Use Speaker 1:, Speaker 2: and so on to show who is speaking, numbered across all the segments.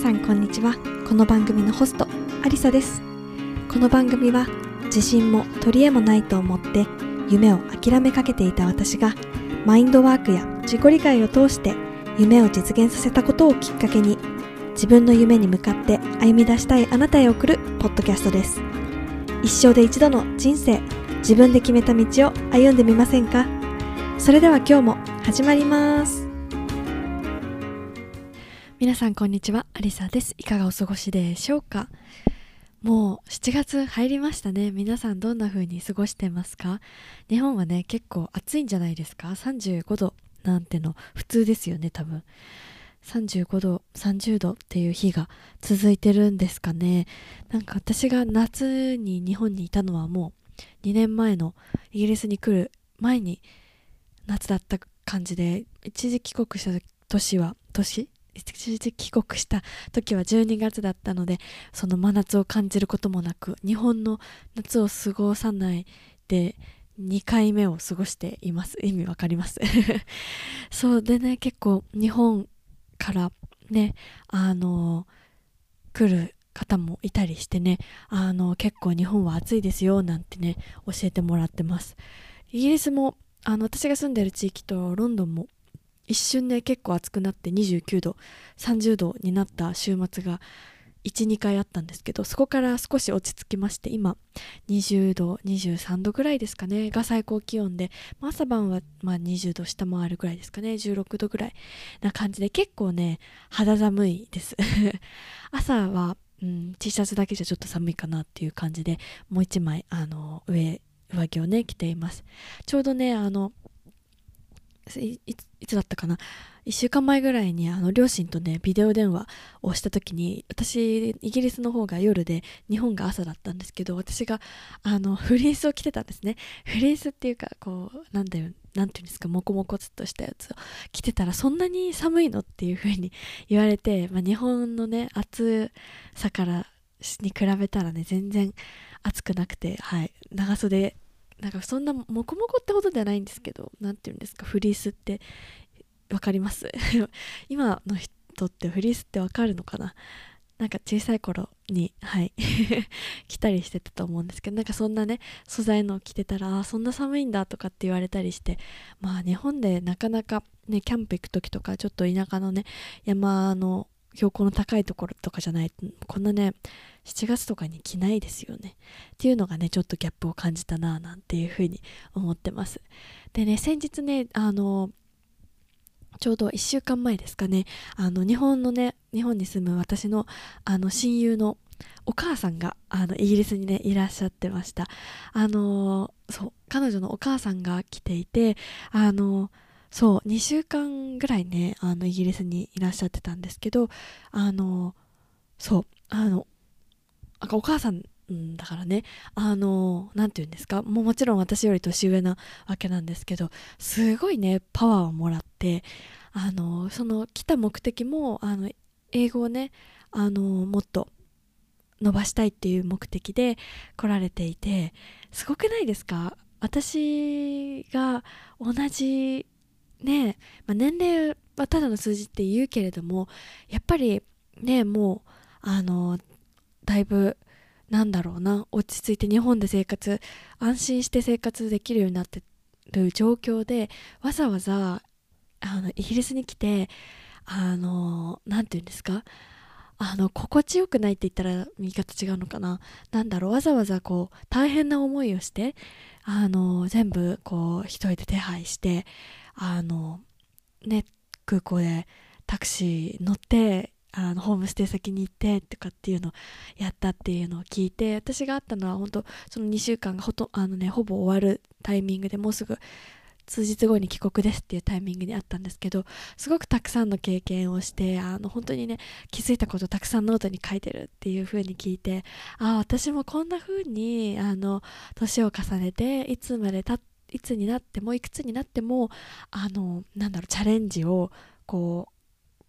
Speaker 1: さんこんにちは。この番組のホストアリサです。この番組は自信も取り柄もないと思って夢を諦めかけていた私がマインドワークや自己理解を通して夢を実現させたことをきっかけに自分の夢に向かって歩み出したいあなたへ送るポッドキャストです。一生で一度の人生自分で決めた道を歩んでみませんか？それでは今日も始まります。皆さんこんにちは。アリサです。いかがお過ごしでしょうか？もう7月入りましたね。皆さんどんな風に過ごしてますか？日本はね結構暑いんじゃないですか？35度なんての普通ですよね多分。35度30度っていう日が続いてるんですかね。なんか私が夏に日本にいたのはもう2年前のイギリスに来る前に夏だった感じで一時帰国した年は年？帰国した時は12月だったのでその真夏を感じることもなく日本の夏を過ごさないで2回目を過ごしています。意味わかります？そうでね結構日本からねあの来る方もいたりしてねあの結構日本は暑いですよなんてね教えてもらってます。イギリスもあの私が住んでる地域とロンドンも一瞬で結構暑くなって29度30度になった週末が12回あったんですけどそこから少し落ち着きまして今20度23度ぐらいですかねが最高気温で、まあ、朝晩はまあ20度下回るぐらいですかね16度ぐらいな感じで結構ね肌寒いです。朝は、うん、T シャツだけじゃちょっと寒いかなっていう感じでもう一枚あの上上着をね着ています。ちょうどねあのいつだったかな？1週間前ぐらいにあの両親とねビデオ電話をした時に私イギリスの方が夜で日本が朝だったんですけど私があのフリースを着てたんですね。フリースっていうかこうなんだよなんていうんですかモコモコっとしたやつを着てたらそんなに寒いのっていう風に 言われて、まあ、日本のね暑さからに比べたらね全然暑くなくてはい長袖なんかそんなモコモコってほどではないんですけど何て言うんですかフリースって。分かります？今の人ってフリースって分かるのかな？なんか小さい頃にはい。着たりしてたと思うんですけどなんかそんなね素材のを着てたらあそんな寒いんだとかって言われたりしてまあ日本でなかなかねキャンプ行く時とかちょっと田舎のね山の標高の高いところとかじゃないこんなね7月とかに着ないですよね。っていうのがねちょっとギャップを感じたななんていうふうに思ってます。でね先日ねあのちょうど1週間前ですかね。あの日本のね日本に住む私のあの親友のお母さんがあのイギリスにねいらっしゃってました。あのそう彼女のお母さんが来ていてあのそう2週間ぐらいねあのイギリスにいらっしゃってたんですけどあのそうあのお母さんだからね。あの何て言うんですか？もうもちろん私より年上なわけなんですけどすごいねパワーをもらってあのその来た目的もあの英語をねあのもっと伸ばしたいっていう目的で来られていてすごくないですか？私が同じね、まあ、年齢はただの数字って言うけれどもやっぱりねもうあのだいぶなんだろうな落ち着いて日本で生活安心して生活できるようになってる状況でわざわざあのイギリスに来てあの何て言うんですかあの心地よくないって言ったら言い方違うのかな何だろうわざわざこう大変な思いをしてあの全部こう一人で手配してあのね空港でタクシー乗ってあのホームステイ先に行ってとかっていうのをやったっていうのを聞いて私があったのは本当その2週間がほとあの、ね、ほぼ終わるタイミングでもうすぐ数日後に帰国ですっていうタイミングにあったんですけどすごくたくさんの経験をしてあの本当にね気づいたことをたくさんノートに書いてるっていう風に聞いてああ私もこんな風にあの年を重ねていつまでたいつになってもいくつになってもあのなんだろうチャレンジをこう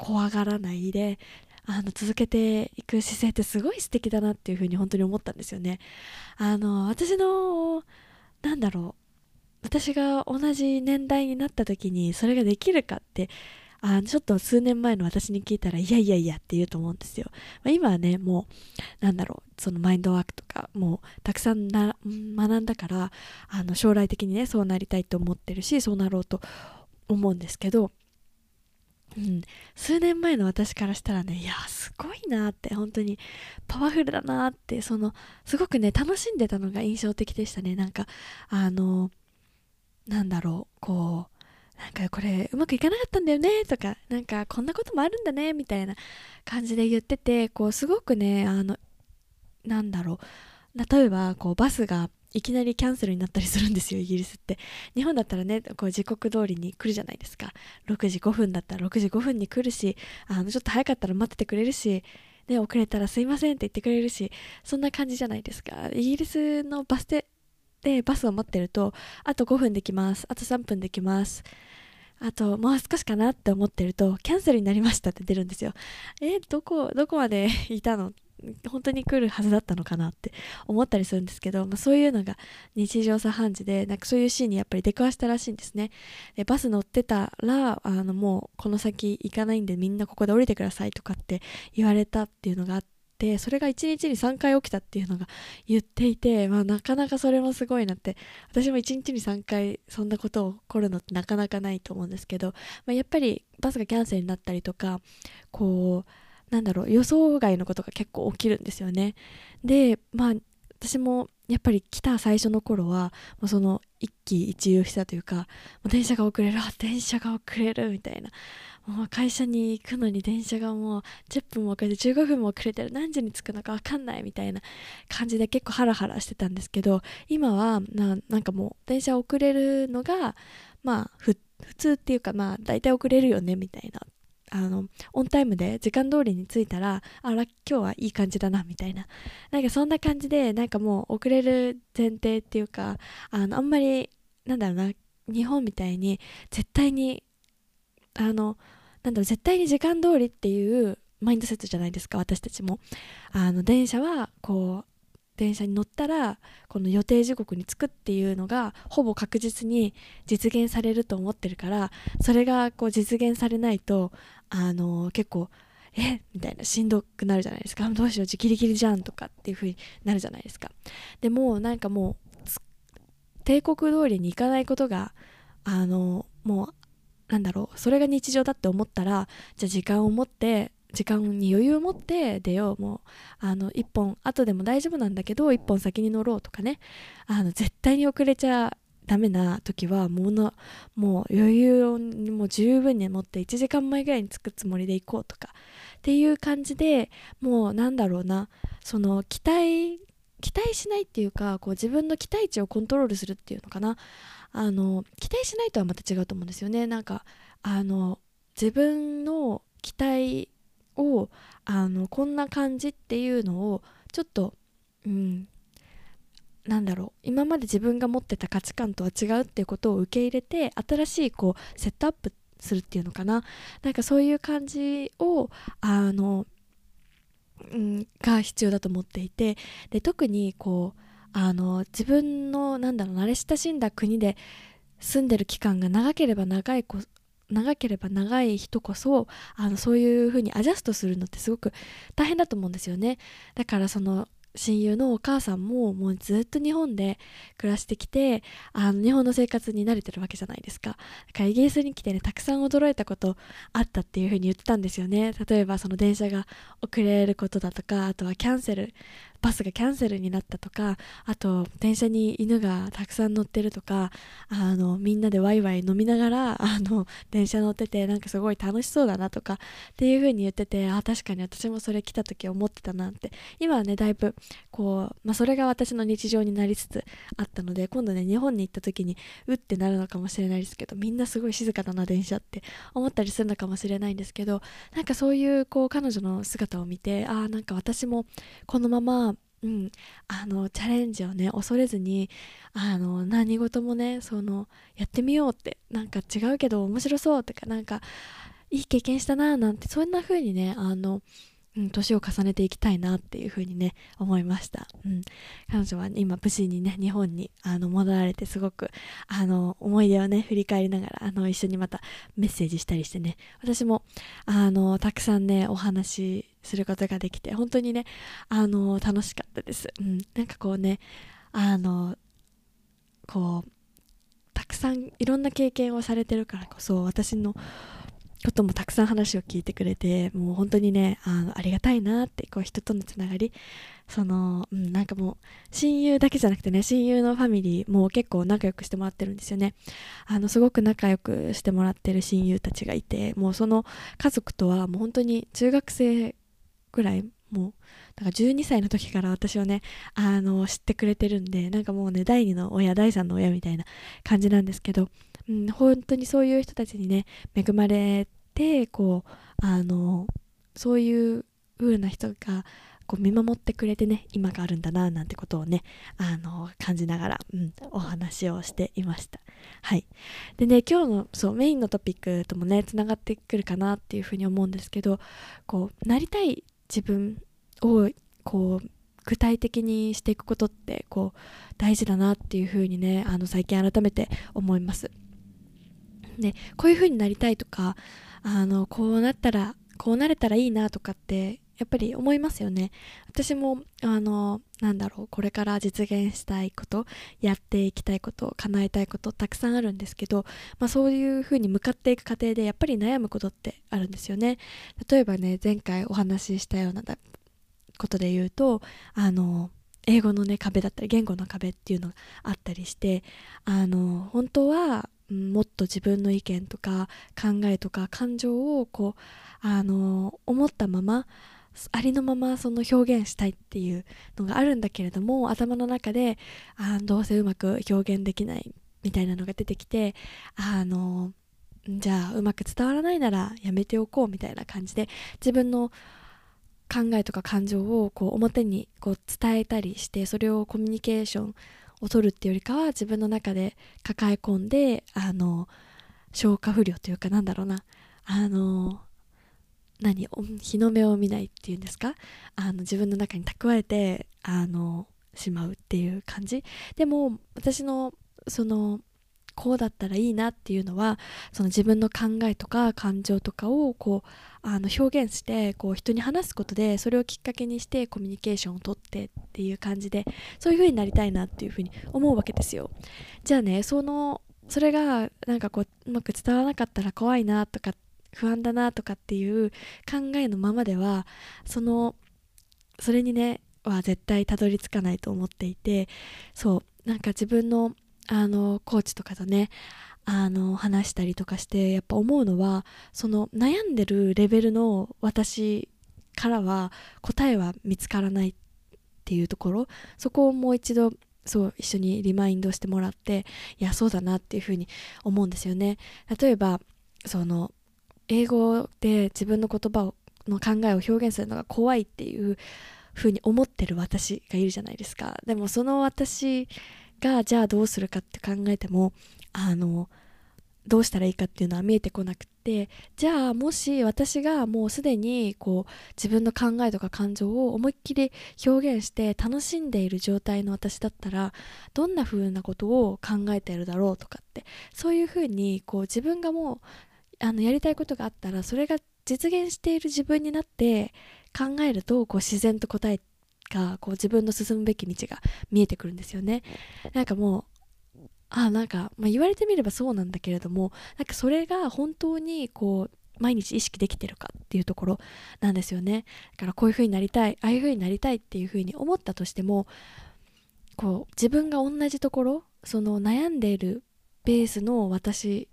Speaker 1: 怖がらないであの続けていく姿勢ってすごい素敵だなっていうふうに本当に思ったんですよね。あの私のなんだろう私が同じ年代になった時にそれができるかってあちょっと数年前の私に聞いたらいやいやいやって言うと思うんですよ、まあ、今はねもうなんだろうそのマインドワークとかもうたくさんな学んだからあの将来的にねそうなりたいと思ってるしそうなろうと思うんですけどうん、数年前の私からしたらねいやすごいなって本当にパワフルだなってそのすごくね楽しんでたのが印象的でしたね。なんかあのなんだろうこうなんかこれうまくいかなかったんだよねとかなんかこんなこともあるんだねみたいな感じで言っててこうすごくねあのなんだろう例えばこうバスがいきなりキャンセルになったりするんですよイギリスって。日本だったらねこう時刻通りに来るじゃないですか。6時5分だったら6時5分に来るしあのちょっと早かったら待っててくれるしね、遅れたらすいませんって言ってくれるしそんな感じじゃないですか。イギリスのバス停でバスを待ってるとあと5分できます。あと3分できます。あともう少しかなって思ってるとキャンセルになりましたって出るんですよ。えどこどこまで いたの本当に来るはずだったのかなって思ったりするんですけど、まあ、そういうのが日常茶飯事でなんかそういうシーンにやっぱり出くわしたらしいんですね。でバス乗ってたらあのもうこの先行かないんでみんなここで降りてくださいとかって言われたっていうのがあってそれが1日に3回起きたっていうのが言っていて、まあ、なかなかそれもすごいなって。私も1日に3回そんなことを起こるのってなかなかないと思うんですけど、まあ、やっぱりバスがキャンセルになったりとかこうなんだろう予想外のことが結構起きるんですよね。でまあ私もやっぱり来た最初の頃はもうその一喜一憂したというかもう電車が遅れる電車が遅れるみたいな。もう会社に行くのに電車がもう10分も遅れて15分も遅れてる。何時に着くのか分かんないみたいな感じで結構ハラハラしてたんですけど今はななんかもう電車遅れるのがまあ普通っていうかまあ大体遅れるよねみたいな。あのオンタイムで時間通りに着いたらあら今日はいい感じだなみたいな。なんかそんな感じでなんかもう遅れる前提っていうかあのあんまりなんだろうな日本みたいに絶対にあのなんだろう絶対に時間通りっていうマインドセットじゃないですか私たちも。あの電車はこう電車に乗ったらこの予定時刻に着くっていうのがほぼ確実に実現されると思ってるからそれがこう実現されないとあの結構えみたいなしんどくなるじゃないですか。どうしようギリギリじゃんとかっていう風になるじゃないですか。でもなんかもう帝国通りに行かないことがあのもうなんだろうそれが日常だって思ったらじゃあ時間を持って時間に余裕を持って出よう。もうあの1本後でも大丈夫なんだけど1本先に乗ろうとかね。あの絶対に遅れちゃダメな時はものもう余裕をもう十分に持って1時間前ぐらいに着くつもりで行こうとかっていう感じでもうなんだろうなその期待期待しないっていうかこう自分の期待値をコントロールするっていうのかな。あの期待しないとはまた違うと思うんですよね。なんかあの自分の期待をあのこんな感じっていうのをちょっとうんなんだろう今まで自分が持ってた価値観とは違うっていうことを受け入れて新しいこうセットアップするっていうのかな。なんかそういう感じをあの、うん、が必要だと思っていて。で特にこうあの自分のなんだろう慣れ親しんだ国で住んでる期間が長ければ長い長ければ長い人こそあのそういう風にアジャストするのってすごく大変だと思うんですよね。だからその親友のお母さんももうずっと日本で暮らしてきてあの日本の生活に慣れてるわけじゃないですか。だからイギリスに来てねたくさん驚いたことあったっていうふうに言ってたんですよね。例えばその電車が遅れることだとかあとはキャンセルバスがキャンセルになったとかあと電車に犬がたくさん乗ってるとかあのみんなでワイワイ飲みながらあの電車乗っててなんかすごい楽しそうだなとかっていう風に言っててあ確かに私もそれ来た時思ってたなって。今はねだいぶこう、まあ、それが私の日常になりつつあったので今度ね日本に行った時にうってなるのかもしれないですけどみんなすごい静かだな電車って思ったりするのかもしれないんですけどなんかそういうこう彼女の姿を見てああなんか私もこのままうん、あのチャレンジをね恐れずにあの何事もねそのやってみようってなんか違うけど面白そうとかなんかいい経験したななんてそんな風にねあの年を重ねていきたいなっていうふうにね思いました、うん、彼女は、今無事にね日本にあの戻られてすごくあの思い出をね振り返りながらあの一緒にまたメッセージしたりしてね。私もあのたくさんねお話しすることができて本当にねあの楽しかったです、うん、なんかこうねあのこうたくさんいろんな経験をされてるからこそ私のこともたくさん話を聞いてくれてもう本当にねあのありがたいなってこう人とのつながり。その、うん、なんかもう親友だけじゃなくてね親友のファミリーも結構仲良くしてもらってるんですよね。あのすごく仲良くしてもらってる親友たちがいてもうその家族とはもう本当に中学生ぐらいもうだから12歳の時から私をねあの知ってくれてるんでなんかもうね第2の親第3の親みたいな感じなんですけどうん、本当にそういう人たちにね恵まれてこうあのそういう風な人がこう見守ってくれてね今があるんだななんてことをねあの感じながら、うん、お話をしていました。はい。でね今日のそうメインのトピックともねつながってくるかなっていうふうに思うんですけどこうなりたい自分をこう具体的にしていくことってこう大事だなっていうふうにねあの最近改めて思います。ね、こういう風になりたいとかあのこうなったらこうなれたらいいなとかってやっぱり思いますよね。私もあのなんだろうこれから実現したいことやっていきたいこと叶えたいことたくさんあるんですけど、まあ、そういう風に向かっていく過程でやっぱり悩むことってあるんですよね。例えばね前回お話ししたようなことで言うとあの英語のね壁だったり言語の壁っていうのがあったりしてあの本当はもっと自分の意見とか考えとか感情をこうあの思ったままありのままその表現したいっていうのがあるんだけれども頭の中であどうせうまく表現できないみたいなのが出てきてあのじゃあうまく伝わらないならやめておこうみたいな感じで自分の考えとか感情をこう表にこう伝えたりしてそれをコミュニケーションを取るってよりかは自分の中で抱え込んであの消化不良というかなんだろうな。あの何日の目を見ないっていうんですか？あの自分の中に蓄えてあのしまうっていう感じ。でも私のそのこうだったらいいなっていうのはその自分の考えとか感情とかをこうあの表現してこう人に話すことでそれをきっかけにしてコミュニケーションをとってっていう感じでそういう風になりたいなっていう風に思うわけですよ。じゃあねそのそれがなんかこううまく伝わらなかったら怖いなとか不安だなとかっていう考えのままではそのそれにねは絶対たどり着かないと思っていてそうなんか自分のあのコーチとかとねあの話したりとかしてやっぱ思うのはその悩んでるレベルの私からは答えは見つからないっていうところ。そこをもう一度そう一緒にリマインドしてもらっていやそうだなっていうふうに思うんですよね。例えばその英語で自分の言葉をの考えを表現するのが怖いっていうふうに思ってる私がいるじゃないですか。でもその私がじゃあどうするかって考えてもあのどうしたらいいかっていうのは見えてこなくってじゃあもし私がもうすでにこう自分の考えとか感情を思いっきり表現して楽しんでいる状態の私だったらどんな風なことを考えているだろうとかってそういう風にこう自分がもうあのやりたいことがあったらそれが実現している自分になって考えるとこう自然と答えがこう自分の進むべき道が見えてくるんですよね。なんかもうあなんか、まあ、言われてみればそうなんだけれどもなんかそれが本当にこう毎日意識できてるかっていうところなんですよね。だからこういう風になりたいああいう風になりたいっていう風に思ったとしてもこう自分が同じところその悩んでいるベースの私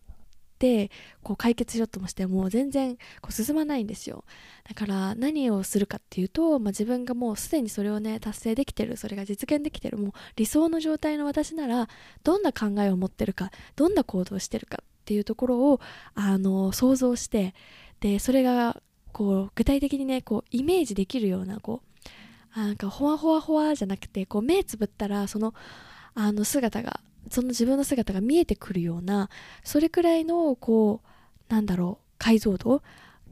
Speaker 1: ってこう解決しようともしても全然こう進まないんですよ。だから何をするかっていうと、まあ、自分がもうすでにそれをね達成できてるそれが実現できてるもう理想の状態の私ならどんな考えを持ってるかどんな行動をしてるかっていうところをあの想像してでそれがこう具体的にねこうイメージできるようなこうなんかほわほわほわじゃなくてこう目つぶったらそのあの姿がその自分の姿が見えてくるようなそれくらいのこうなんだろう解像度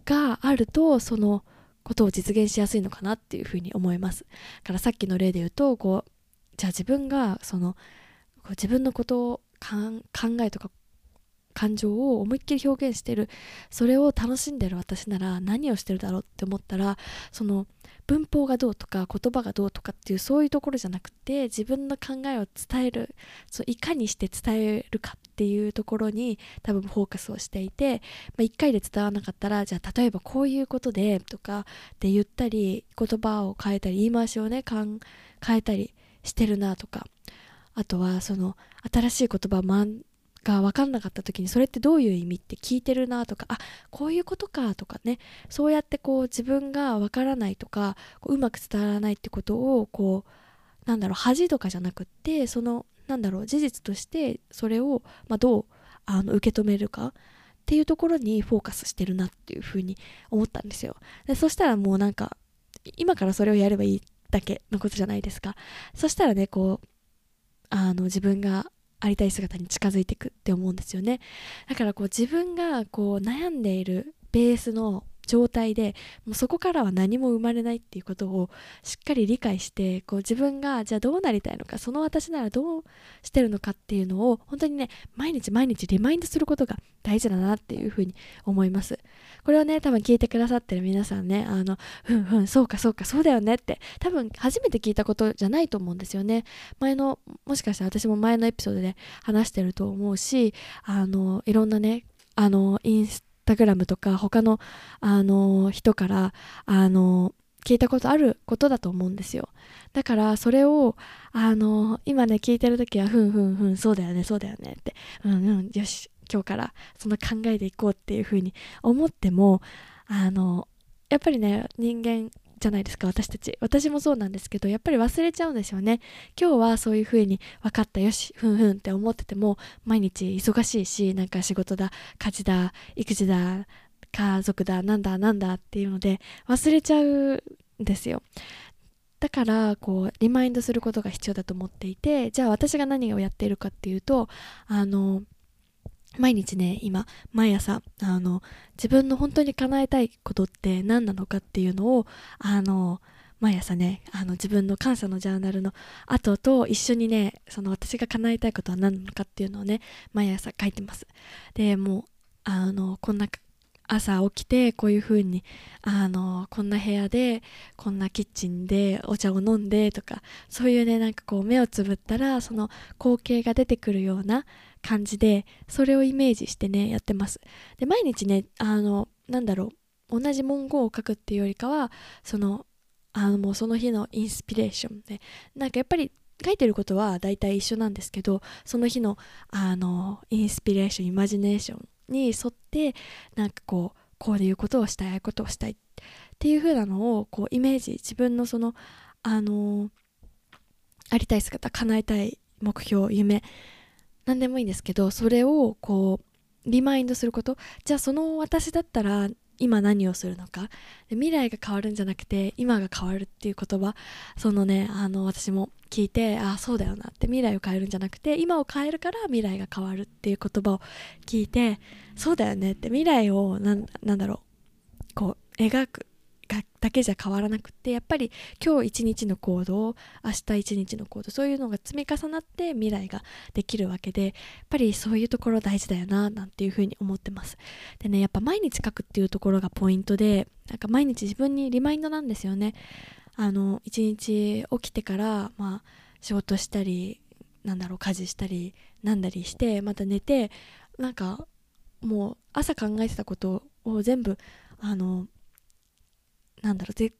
Speaker 1: があるとそのことを実現しやすいのかなっていうふうに思います。からさっきの例で言うとこうじゃあ自分がそのこう自分のことを考えとか感情を思いっきり表現してるそれを楽しんでる私なら何をしてるだろうって思ったらその文法がどうとか言葉がどうとかっていうそういうところじゃなくて自分の考えを伝えるそういかにして伝えるかっていうところに多分フォーカスをしていて、まあ、1回で伝わらなかったらじゃあ例えばこういうことでとかって言ったり言葉を変えたり言い回しをね変えたりしてるなとかあとはその新しい言葉が分かんなかった時にそれってどういう意味って聞いてるなとかあこういうことかとかねそうやってこう自分が分からないとかこううまく伝わらないってことをこうなんだろう恥とかじゃなくってそのなんだろう事実としてそれを、まあ、どうあの受け止めるかっていうところにフォーカスしてるなっていうふうに思ったんですよ。でそしたらもうなんか今からそれをやればいいだけのことじゃないですか。そしたらねこうあの自分がありたい姿に近づいていくって思うんですよね。だからこう自分がこう悩んでいるベースの状態でもうそこからは何も生まれないっていうことをしっかり理解してこう自分がじゃあどうなりたいのかその私ならどうしてるのかっていうのを本当にね毎日毎日リマインドすることが大事だなっていうふうに思います。これをね多分聞いてくださってる皆さんねあのふんふんそうかそうかそうだよねって多分初めて聞いたことじゃないと思うんですよね。前のもしかしたら私も前のエピソードで話してると思うしあのいろんなねあのインスタグラムとか他の、あの人から、あの聞いたことあることだと思うんですよ。だからそれをあの今ね聞いてる時はふんふんふんそうだよねそうだよねってうんうんよし今日からその考えでいこうっていうふうに思ってもあのやっぱりね人間じゃないですか私たち。私もそうなんですけどやっぱり忘れちゃうんですよね。今日はそういう風に分かったよしふんふんって思ってても毎日忙しいしなんか仕事だ家事だ育児だ家族だなんだなんだっていうので忘れちゃうんですよ。だからこうリマインドすることが必要だと思っていてじゃあ私が何をやっているかっていうとあの毎日ね今毎朝あの自分の本当に叶えたいことって何なのかっていうのをあの毎朝ねあの自分の感謝のジャーナルの後と一緒にねその私が叶えたいことは何なのかっていうのをね毎朝書いてます。でもうあのこんな朝起きてこういう風にあのこんな部屋でこんなキッチンでお茶を飲んでとかそういうねなんかこう目をつぶったらその光景が出てくるような感じでそれをイメージしてねやってます。で毎日ねあのなんだろう同じ文言を書くっていうよりかはそのあのもうその日のインスピレーションでなんかやっぱり書いてることは大体一緒なんですけどその日のあのインスピレーションイマジネーションに沿ってなんかこうこういうことをしたいああいうことをしたいっていう風なのをこうイメージ自分のそのあのありたい姿叶えたい目標夢何でもいいんですけどそれをこうリマインドすること。じゃあその私だったら今何をするのか。未来が変わるんじゃなくて今が変わるっていう言葉。そのねあの私も聞いてああそうだよなって。未来を変えるんじゃなくて今を変えるから未来が変わるっていう言葉を聞いてそうだよねって。未来をなんだろう。こう描く。だけじゃ変わらなくってやっぱり今日一日の行動明日一日の行動そういうのが積み重なって未来ができるわけでやっぱりそういうところ大事だよななんていうふうに思ってます。でねやっぱ毎日書くっていうところがポイントでなんか毎日自分にリマインドなんですよね。あの一日起きてからまあ仕事したりなんだろう家事したりなんだりしてまた寝てなんかもう朝考えてたことを全部あのなんだろう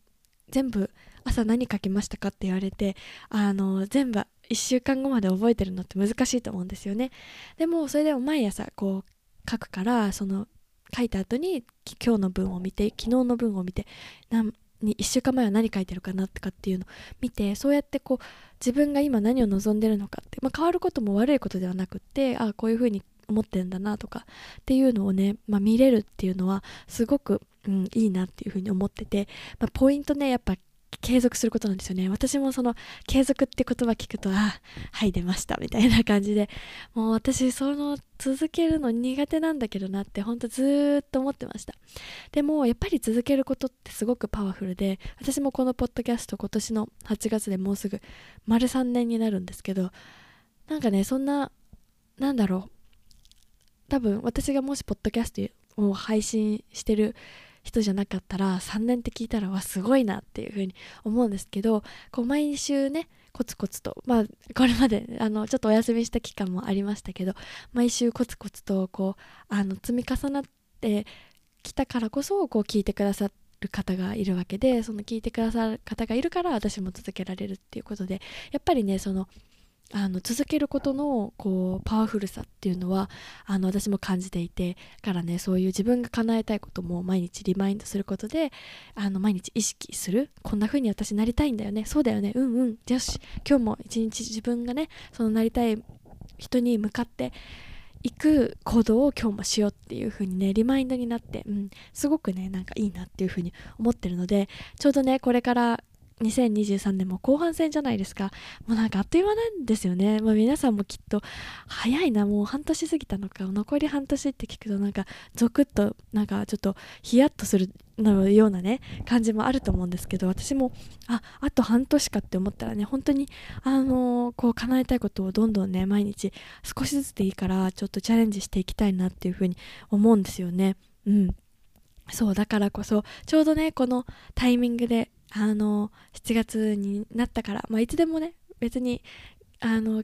Speaker 1: 全部朝何書きましたかって言われてあの全部1週間後まで覚えてるのって難しいと思うんですよね。でもそれでも毎朝こう書くからその書いた後に今日の文を見て昨日の文を見て何に1週間前は何書いてるかなとかっていうのを見てそうやってこう自分が今何を望んでるのかって、まあ、変わることも悪いことではなくってああこういうふうに思ってるんだなとかっていうのをね、まあ、見れるっていうのはすごくうん、いいなっていうふうに思ってて、まあ、ポイントねやっぱ継続することなんですよね。私もその継続って言葉聞くとあはい出ましたみたいな感じでもう私その続けるの苦手なんだけどなってほんとずっと思ってました。でもやっぱり続けることってすごくパワフルで私もこのポッドキャスト今年の8月でもうすぐ丸3年になるんですけどなんかねそんななんだろう。多分私がもしポッドキャストを配信してる人じゃなかったら3年って聞いたらわすごいなっていうふうに思うんですけどこう毎週ねコツコツとまあこれまであのちょっとお休みした期間もありましたけど毎週コツコツとこうあの積み重なってきたからこそこう聞いてくださる方がいるわけでその聞いてくださる方がいるから私も続けられるっていうことでやっぱりねそのあの続けることのこうパワフルさっていうのはあの私も感じていてからねそういう自分が叶えたいことも毎日リマインドすることであの毎日意識するこんな風に私なりたいんだよね。そうだよね。うんうん。よし今日も一日自分がねそのなりたい人に向かっていく行動を今日もしようっていう風にねリマインドになって、うん、すごくねなんかいいなっていう風に思ってるのでちょうどねこれから2023年も後半戦じゃないですか。もうなんかあっという間なんですよね。まあ、皆さんもきっと早いな、もう半年過ぎたのか、残り半年って聞くとなんかゾクッとなんかちょっとヒヤッとするのようなね、感じもあると思うんですけど、私もあ、あと半年かって思ったらね、本当にあのー、こう叶えたいことをどんどんね、毎日少しずつでいいからちょっとチャレンジしていきたいなっていうふうに思うんですよね。うん。そうだからこそちょうどねこのタイミングであの7月になったから、まあ、いつでもね別にあの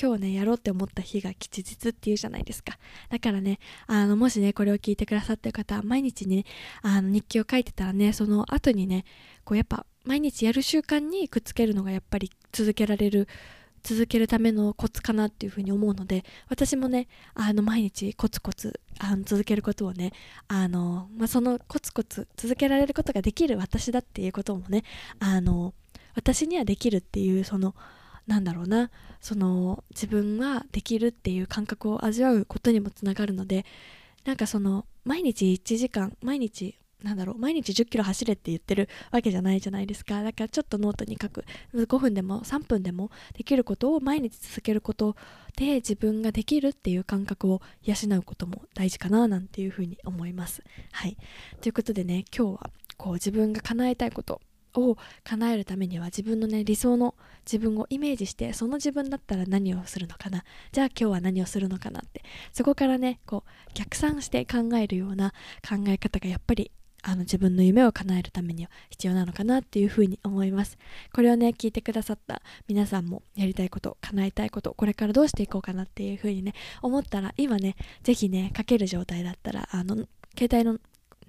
Speaker 1: 今日ねやろうって思った日が吉日っていうじゃないですか。だからねあのもしねこれを聞いてくださってる方は毎日ねあの日記を書いてたらねその後にねこうやっぱ毎日やる習慣にくっつけるのがやっぱり続けられる続けるためのコツかなっていうふうに思うので私もねあの毎日コツコツあの続けることをねあの、まあ、そのコツコツ続けられることができる私だっていうこともねあの私にはできるっていうそのなんだろうなその自分はできるっていう感覚を味わうことにもつながるのでなんかその毎日1時間毎日なんだろう毎日1 0キロ走れって言ってるわけじゃないじゃないですか。だからちょっとノートに書く。5分でも3分でもできることを毎日続けることで自分ができるっていう感覚を養うことも大事かななんていうふうに思います。はい。ということでね今日はこう自分が叶えたいことを叶えるためには自分のね理想の自分をイメージしてその自分だったら何をするのかな。じゃあ今日は何をするのかなって。そこからねこう逆算して考えるような考え方がやっぱりあの自分の夢を叶えるためには必要なのかなっていうふうに思います。これをね聞いてくださった皆さんもやりたいこと叶えたいことこれからどうしていこうかなっていうふうにね思ったら今ね是非ね書ける状態だったらあの携帯の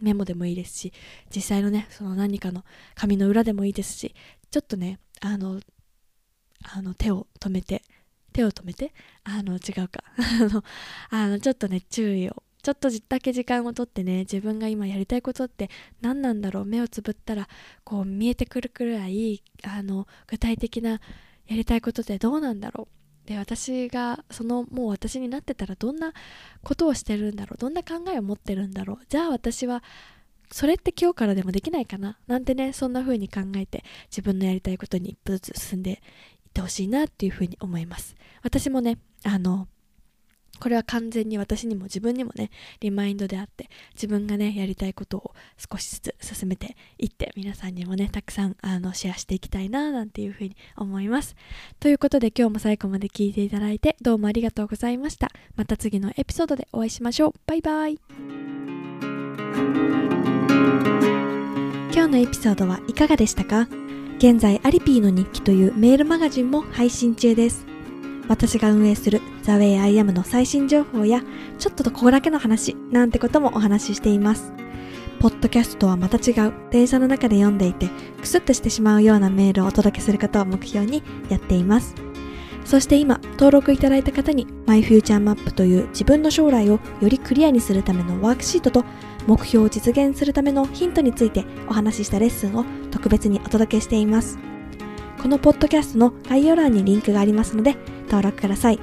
Speaker 1: メモでもいいですし実際のねその何かの紙の裏でもいいですしちょっとねあのあの手を止めて手を止めてあの違うか。あのちょっとね注意をちょっとだけ時間をとってね自分が今やりたいことって何なんだろう目をつぶったらこう見えてくるくらいあの具体的なやりたいことってどうなんだろう。で私がそのもう私になってたらどんなことをしてるんだろうどんな考えを持ってるんだろう。じゃあ私はそれって今日からでもできないかななんてねそんな風に考えて自分のやりたいことに一歩ずつ進んでいってほしいなっていう風に思います。私もねあのこれは完全に私にも自分にもねリマインドであって自分がねやりたいことを少しずつ進めていって皆さんにもねたくさんあのシェアしていきたいななんていうふうに思います。ということで今日も最後まで聞いていただいてどうもありがとうございました。また次のエピソードでお会いしましょう。バイバイ。今日のエピソードはいかがでしたか？現在アリピーの日記というメールマガジンも配信中です。私が運営する The Way I Am の最新情報や、ちょっとここだけの話なんてこともお話ししています。ポッドキャストとはまた違う、電車の中で読んでいて、クスッとしてしまうようなメールをお届けすることを目標にやっています。そして今、登録いただいた方に My Future Map という自分の将来をよりクリアにするためのワークシートと目標を実現するためのヒントについてお話ししたレッスンを特別にお届けしています。このポッドキャストの概要欄にリンクがありますので登録ください。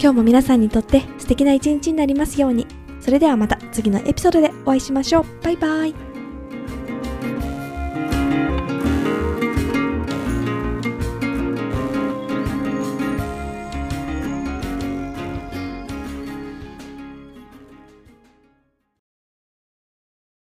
Speaker 1: 今日も皆さんにとって素敵な一日になりますように。それではまた次のエピソードでお会いしましょう。バイバイ。